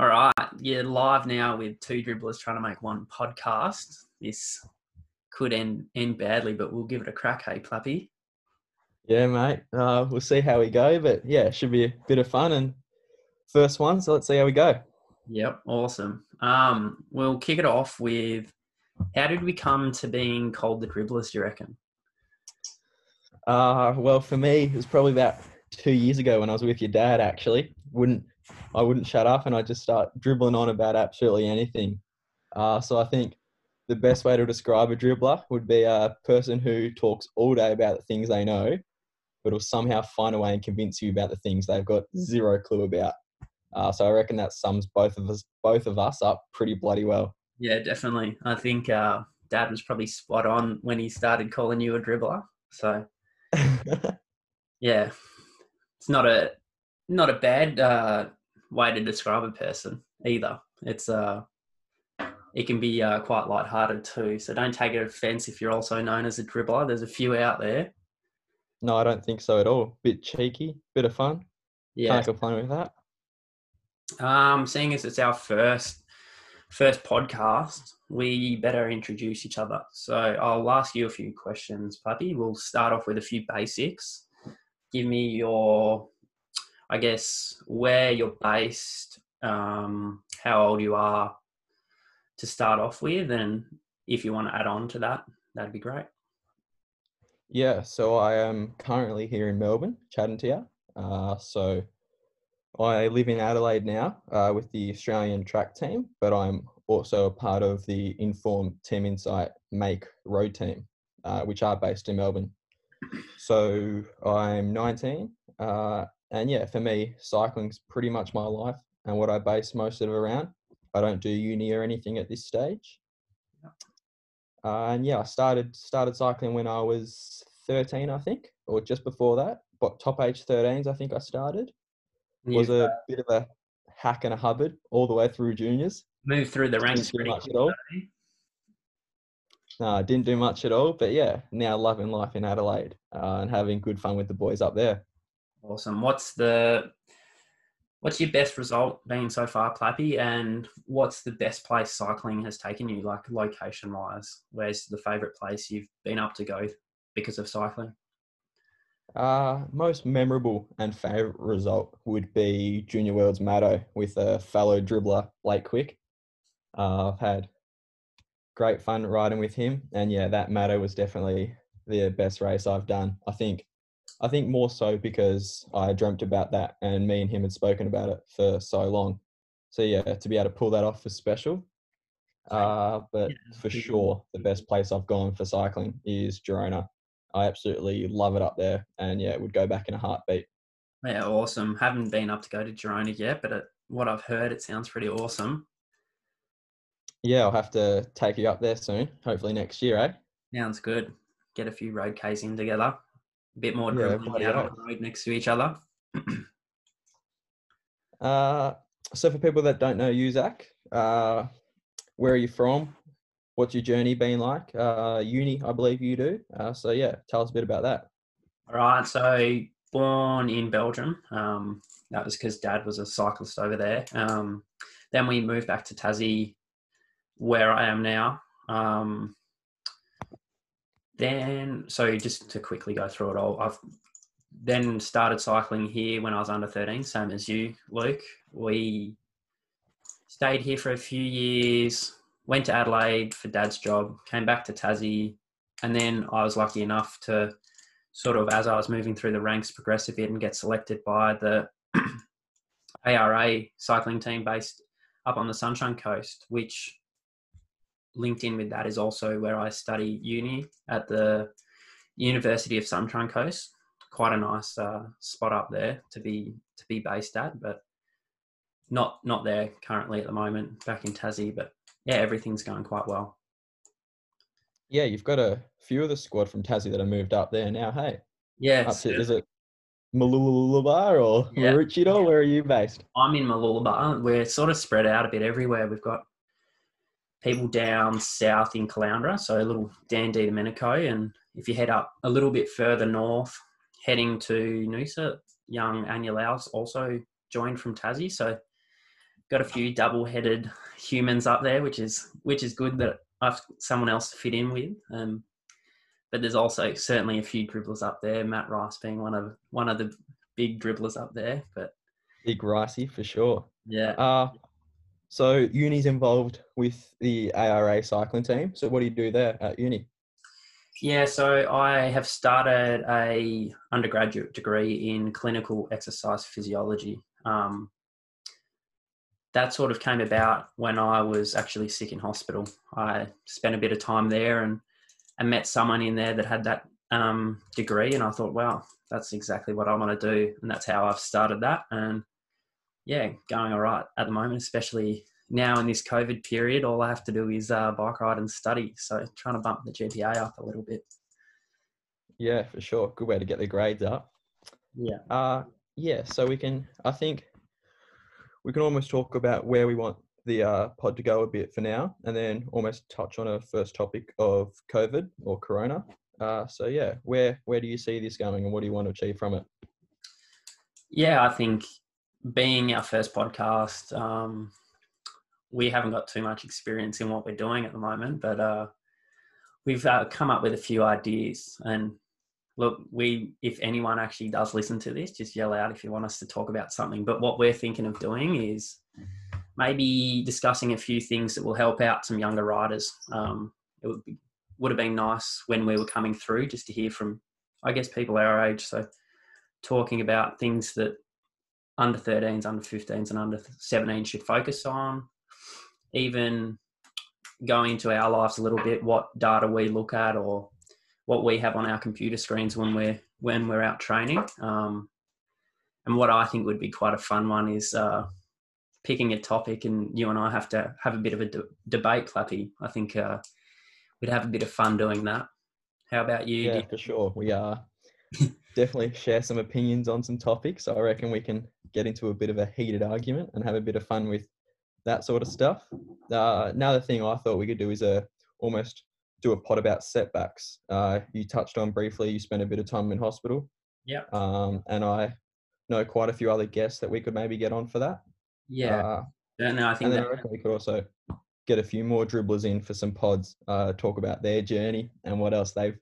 All right, you're live now with two dribblers trying to make one podcast. This could end end badly, but we'll give it a crack. Hey, Plappy. Yeah, mate. Uh, we'll see how we go, but yeah, it should be a bit of fun and first one. So let's see how we go. Yep, awesome. Um, we'll kick it off with how did we come to being called the dribblers? Do you reckon? Uh, well, for me, it was probably about two years ago when I was with your dad. Actually, wouldn't I wouldn't shut up and I'd just start dribbling on about absolutely anything. Uh, so I think the best way to describe a dribbler would be a person who talks all day about the things they know, but will somehow find a way and convince you about the things they've got zero clue about. Uh, so I reckon that sums both of us both of us up pretty bloody well. Yeah, definitely. I think uh, Dad was probably spot on when he started calling you a dribbler. So yeah, it's not a not a bad uh, way to describe a person either. It's uh, it can be uh, quite light-hearted too. So don't take it offense if you're also known as a dribbler. There's a few out there. no, I don't think so at all. Bit cheeky, bit of fun. Yeah. Can't complain with that. Um, seeing as it's our first first podcast, we better introduce each other. So I'll ask you a few questions, Plappy. We'll start off with a few basics. Give me your, I guess, where you're based, um, how old you are, to start off with, and if you want to add on to that, that'd be great. Yeah, so I am currently here in Melbourne, chatting to you. Uh, so I live in Adelaide now uh, with the Australian track team, but I'm also a part of the Inform Team Insight Make Road team, uh, which are based in Melbourne. So I'm 19, uh, and yeah, for me, cycling's pretty much my life and what I base most of it around. I don't do uni or anything at this stage. Uh, and yeah, I started started cycling when I was 13, I think, or just before that. But top age 13s, I think I started. Was a bit of a hack and a hubbard all the way through juniors. moved through the ranks Didn't do pretty much at all. No, I didn't do much at all. But yeah, now loving life in Adelaide uh, and having good fun with the boys up there. Awesome. What's the what's your best result been so far, Plappy? And what's the best place cycling has taken you, like location wise? Where's the favourite place you've been up to go because of cycling? Uh, most memorable and favourite result would be Junior Worlds Maddo with a fellow dribbler, Blake Quick. Uh, I've had great fun riding with him, and yeah, that Maddo was definitely the best race I've done. I think, I think more so because I dreamt about that, and me and him had spoken about it for so long. So yeah, to be able to pull that off was special. Uh, but for sure, the best place I've gone for cycling is Girona. I absolutely love it up there, and yeah, it would go back in a heartbeat. Yeah, awesome. Haven't been up to go to Girona yet, but it, what I've heard, it sounds pretty awesome. Yeah, I'll have to take you up there soon. Hopefully next year, eh? Sounds good. Get a few road Ks in together. A bit more Yeah, dribbling out on the road next to each other. Uh, so for people that don't know you, Zach, uh, where are you from? What's your journey been like? Uh, uni, I believe you do. Uh, so yeah, tell us a bit about that. All right, so born in Belgium. Um, that was because dad was a cyclist over there. Um, then we moved back to Tassie, where I am now. Um, then, so just to quickly go through it all, I've then started cycling here when I was under 13, same as you, Luke. We stayed here for a few years, went to Adelaide for dad's job, came back to Tassie, and then I was lucky enough to sort of as I was moving through the ranks, progress a bit and get selected by the ARA cycling team based up on the Sunshine Coast, which linked in with that is also where I study uni at the University of Sunshine Coast. Quite a nice uh, spot up there to be to be based at, but not not there currently at the moment. Back in Tassie, but yeah, everything's going quite well. Yeah, you've got a few of the squad from Tassie that have moved up there now. Hey, Yeah, up to, is it Mooloolaba or Yeah. Maroochydore? Where are you based? I'm in Mooloolaba. We're sort of spread out a bit everywhere. We've got people down south in Caloundra, so a little Dandy Domenico, and if you head up a little bit further north, heading to Noosa, young Anya Laos also joined from Tassie. So got a few double-headed humans up there, which is which is good that I've someone else to fit in with. Um, but there's also certainly a few dribblers up there. Matt Rice being one of one of the big dribblers up there. But big Ricey for sure. Yeah. Uh, so uni's involved with the ARA cycling team. So what do you do there at uni? Yeah, so I have started a undergraduate degree in clinical exercise physiology. Um, that sort of came about when I was actually sick in hospital. I spent a bit of time there and, and met someone in there that had that um, degree, and I thought, wow, that's exactly what I want to do, and that's how I've started that. And yeah, going all right at the moment, especially now in this COVID period. All I have to do is uh, bike ride and study, so trying to bump the GPA up a little bit. Yeah, for sure. Good way to get the grades up. Yeah. Uh yeah. So we can. I think we can almost talk about where we want the uh, pod to go a bit for now, and then almost touch on a first topic of COVID or Corona. Uh, so yeah, where where do you see this going, and what do you want to achieve from it? Yeah, I think being our first podcast, um, we haven't got too much experience in what we're doing at the moment, but uh, we've uh, come up with a few ideas. And look, we if anyone actually does listen to this, just yell out if you want us to talk about something. But what we're thinking of doing is maybe discussing a few things that will help out some younger riders. Um, it would be, would have been nice when we were coming through just to hear from, I guess, people our age. So talking about things that under 13s, under 15s, and under 17 should focus on. Even going into our lives a little bit, what data we look at or what we have on our computer screens when we're when we're out training. Um, and what I think would be quite a fun one is uh, picking a topic, and you and I have to have a bit of a de- debate, Plappy. I think uh, we'd have a bit of fun doing that. How about you? Yeah, for sure. We are definitely share some opinions on some topics. I reckon we can get into a bit of a heated argument and have a bit of fun with that sort of stuff. Uh, another thing I thought we could do is a uh, almost do a pod about setbacks. Uh, you touched on briefly. You spent a bit of time in hospital. Yeah. Um, and I know quite a few other guests that we could maybe get on for that. Yeah. Uh, yeah no, I think and then that... I reckon we could also get a few more dribblers in for some pods. Uh, talk about their journey and what else they've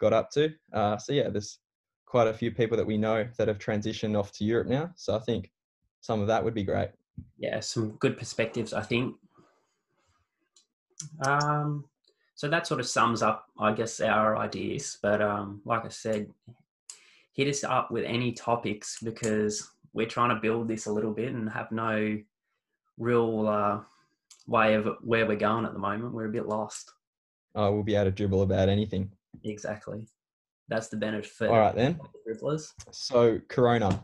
got up to. Uh, so yeah, there's quite a few people that we know that have transitioned off to Europe now. So I think some of that would be great. Yeah, some good perspectives, I think. Um, so that sort of sums up, I guess, our ideas. But um, like I said, hit us up with any topics because we're trying to build this a little bit and have no real uh, way of where we're going at the moment. We're a bit lost. Oh, we'll be able to dribble about anything. Exactly. That's the benefit. All right then. Dribblers. So Corona,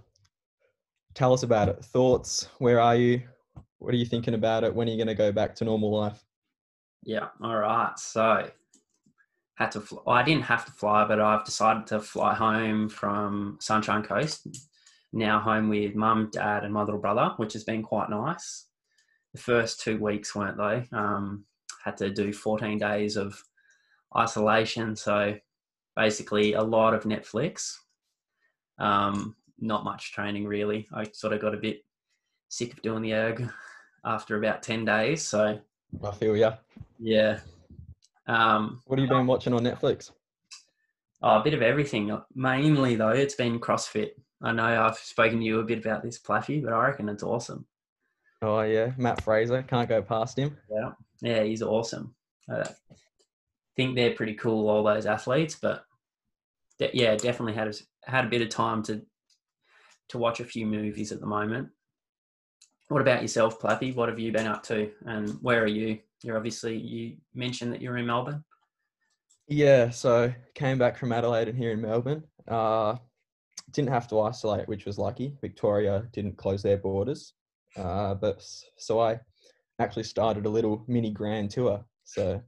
tell us about it. Thoughts? Where are you? What are you thinking about it? When are you going to go back to normal life? Yeah. All right. So had to fly. I didn't have to fly, but I've decided to fly home from Sunshine Coast. Now home with mum, dad, and my little brother, which has been quite nice. The first two weeks weren't they? Um, had to do 14 days of isolation. So basically a lot of Netflix. Um, not much training really. I sort of got a bit sick of doing the erg after about 10 days. So I feel yeah. Yeah. Um, what have you been watching on Netflix? Oh, a bit of everything. Mainly though, it's been CrossFit. I know I've spoken to you a bit about this Plappy, but I reckon it's awesome. Oh yeah, Matt Fraser can't go past him. Yeah, yeah, he's awesome. I think they're pretty cool, all those athletes. But de- yeah, definitely had a, had a bit of time to to watch a few movies at the moment. What about yourself, Plappy? What have you been up to, and where are you? You're obviously you mentioned that you're in Melbourne. Yeah, so came back from Adelaide and here in Melbourne. Uh, didn't have to isolate, which was lucky. Victoria didn't close their borders, uh, but so I actually started a little mini grand tour. So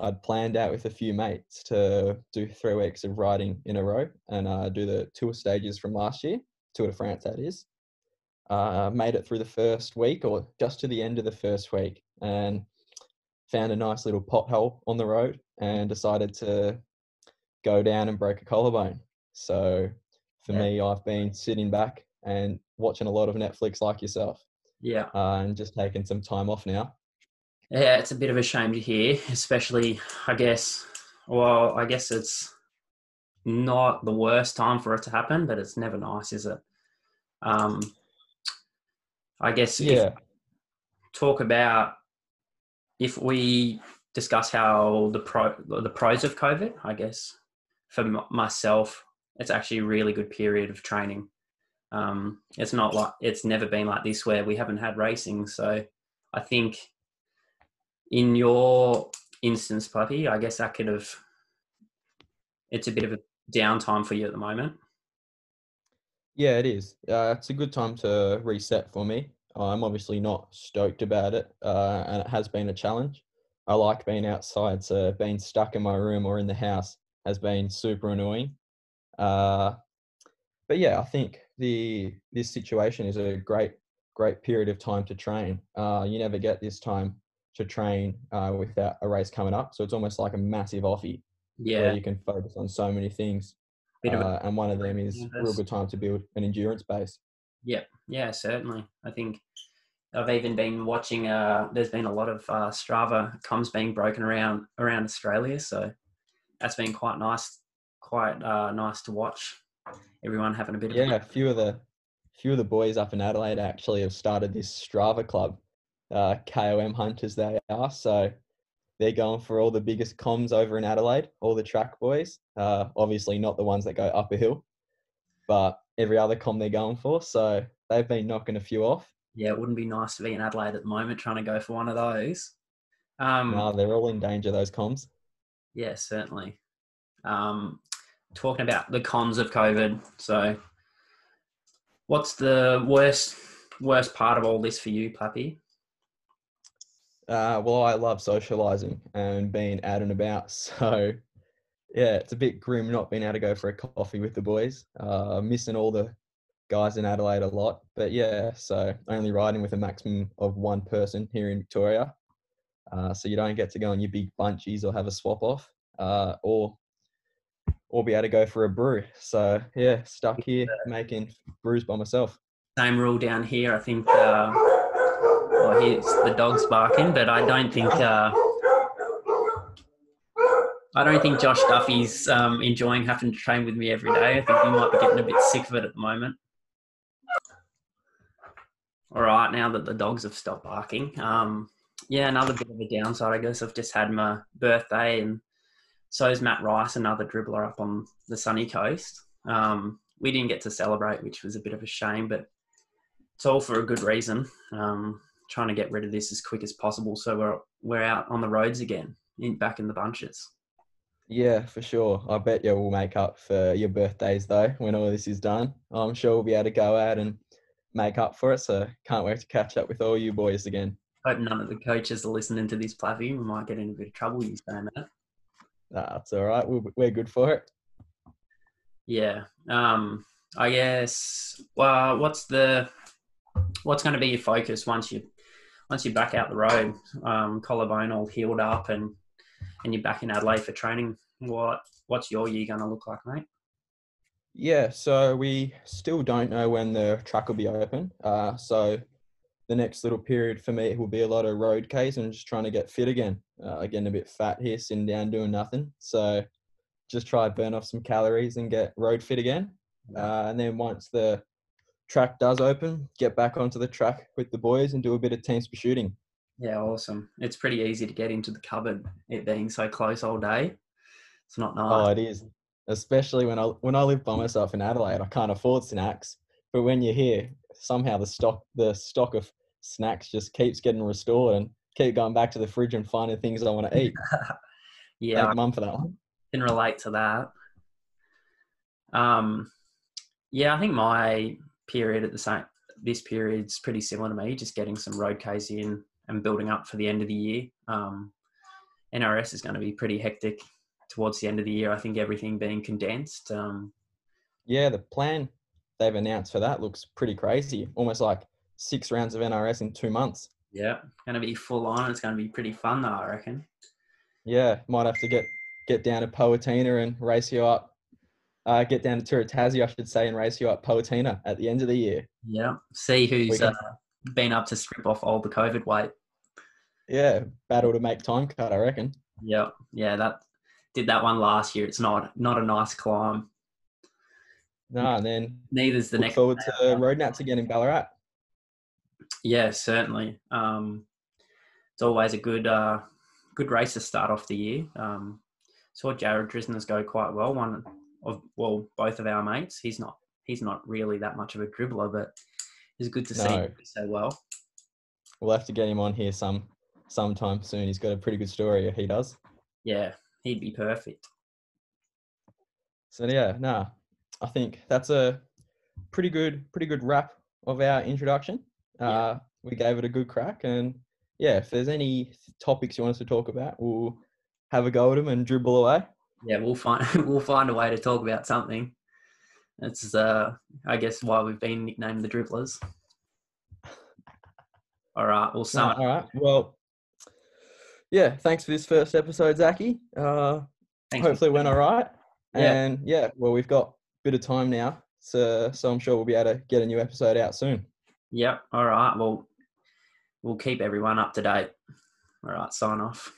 I'd planned out with a few mates to do three weeks of riding in a row and uh, do the tour stages from last year, Tour de France, that is. Uh, made it through the first week or just to the end of the first week and found a nice little pothole on the road and decided to go down and break a collarbone. So for yeah. me, I've been sitting back and watching a lot of Netflix like yourself. Yeah. uh, and just taking some time off now. Yeah, it's a bit of a shame to hear, especially, I guess, well, I guess it's not the worst time for it to happen, but it's never nice, is it? Um, I guess, Yeah, talk about if we discuss how the pro the pros of COVID. I guess for m- myself, it's actually a really good period of training. Um, it's not like it's never been like this where we haven't had racing. So I think in your instance, Plappy, I guess that could have. It's a bit of a downtime for you at the moment. yeah, it is. Uh, it's a good time to reset for me. I'm obviously not stoked about it, uh, and it has been a challenge. I like being outside, so being stuck in my room or in the house has been super annoying. Uh, but yeah, I think the this situation is a great great period of time to train. Uh, you never get this time to train uh, without a race coming up, so it's almost like a massive offie Yeah, where you can focus on so many things. bit of a Uh, and one of them is a real good time to build an endurance base. Yeah, yeah, certainly. I think I've even been watching. Uh, there's been a lot of uh, Strava KOMs being broken around around Australia, so that's been quite nice. Quite uh, nice to watch. Everyone having a bit of Yeah, a few of the few of the boys up in Adelaide actually have started this Strava club, uh, KOM hunters they are. So they're going for all the biggest KOMs over in Adelaide, all the track boys. Uh, obviously not the ones that go up a hill, but every other KOM they're going for. So they've been knocking a few off. yeah. It wouldn't be nice to be in Adelaide at the moment trying to go for one of those. Um, No, they're all in danger. Those KOMs. Yeah, certainly. Um, talking about the cons of COVID. So, what's the worst worst part of all this for you, Plappy? Uh, well, I love socializing and being out and about. So, yeah, it's a bit grim not being able to go for a coffee with the boys. Uh, missing all the guys in Adelaide a lot. But yeah, so only riding with a maximum of one person here in Victoria. Uh, so you don't get to go on your big bunchies or have a swap off, uh, or or be able to go for a brew. So yeah, stuck here making brews by myself. Same rule down here. I think. Uh, well, here's the dogs barking, but I don't think. Uh, I don't think Josh Duffy's um, enjoying having to train with me every day. I think he might be getting a bit sick of it at the moment. All right, now that the dogs have stopped barking, um, yeah, another bit of a downside, I guess. I've just had my birthday, and so is Matt Rice, another dribbler up on the sunny coast. Um, we didn't get to celebrate, which was a bit of a shame, but it's all for a good reason. Um, trying to get rid of this as quick as possible, so we're we're out on the roads again, in, back in the bunches. Yeah, for sure. I bet you will make up for your birthdays though when all this is done. I'm sure we'll be able to go out and make up for it. So can't wait to catch up with all you boys again. Hope none of the coaches are listening to this, Plappy. We might get in a bit of trouble you saying that. That's all right. We're, we're good for it. Yeah. Um, I guess. Well, what's the what's going to be your focus once you once you're back out the road, um, collarbone all healed up, and and you're back in Adelaide for training? What what's your year going to look like, mate? Yeah, so we still don't know when the track will be open. Uh, so the next little period for me will be a lot of road Ks and just trying to get fit again. Uh, getting a bit fat here, sitting down doing nothing. So just try to burn off some calories and get road fit again. Uh, and then once the track does open, get back onto the track with the boys and do a bit of team shooting. Yeah, awesome. It's pretty easy to get into the cupboard, it being so close all day. It's not nice. Oh, it is. Especially when I when I live by myself in Adelaide, I can't afford snacks. But when you're here, somehow the stock the stock of snacks just keeps getting restored and keep going back to the fridge and finding things I want to eat. yeah, Thank mum for that one. can relate to that. Um, yeah, I think my period at the same this period's pretty similar to me. Just getting some road Ks in and building up for the end of the year. Um, NRS is going to be pretty hectic towards the end of the year. I think everything being condensed. Um, Yeah, the plan they've announced for that looks pretty crazy. Almost like six rounds of NRS in two months. yeah, going to be full on. It's going to be pretty fun though, I reckon. Yeah, might have to get get down to Poatina and race you up. Uh, get down to Turatazzi, I should say, and race you up Poatina at the end of the year. Yeah, see who's can- uh, been up to strip off all the COVID weight. Yeah, battle to make time cut, I reckon. Yeah, yeah, that did that one last year. It's not not a nice climb. No, and then Neither's the look next. forward to road nats again in Ballarat. Yeah, certainly. Um, it's always a good uh, good race to start off the year. Um, saw Jarrad Drizners go quite well. One of well, both of our mates. He's not he's not really that much of a dribbler, but it's good to see him so well. We'll have to get him on here some sometime soon. He's got a pretty good story. He does. Yeah, he'd be perfect. So yeah, nah, I think that's a pretty good, pretty good wrap of our introduction. Yeah. Uh, we gave it a good crack, and yeah, if there's any topics you want us to talk about, we'll have a go at them and dribble away. Yeah, we'll find we'll find a way to talk about something. That's uh, I guess why we've been nicknamed the dribblers. All right, we'll No, sum all right. Well, yeah. Thanks for this first episode, Zachy. Uh, Thanks hopefully it went all right. Yeah. And yeah, well, we've got a bit of time now, so so I'm sure we'll be able to get a new episode out soon. Yep. All right. Well, we'll keep everyone up to date. All right. Sign off.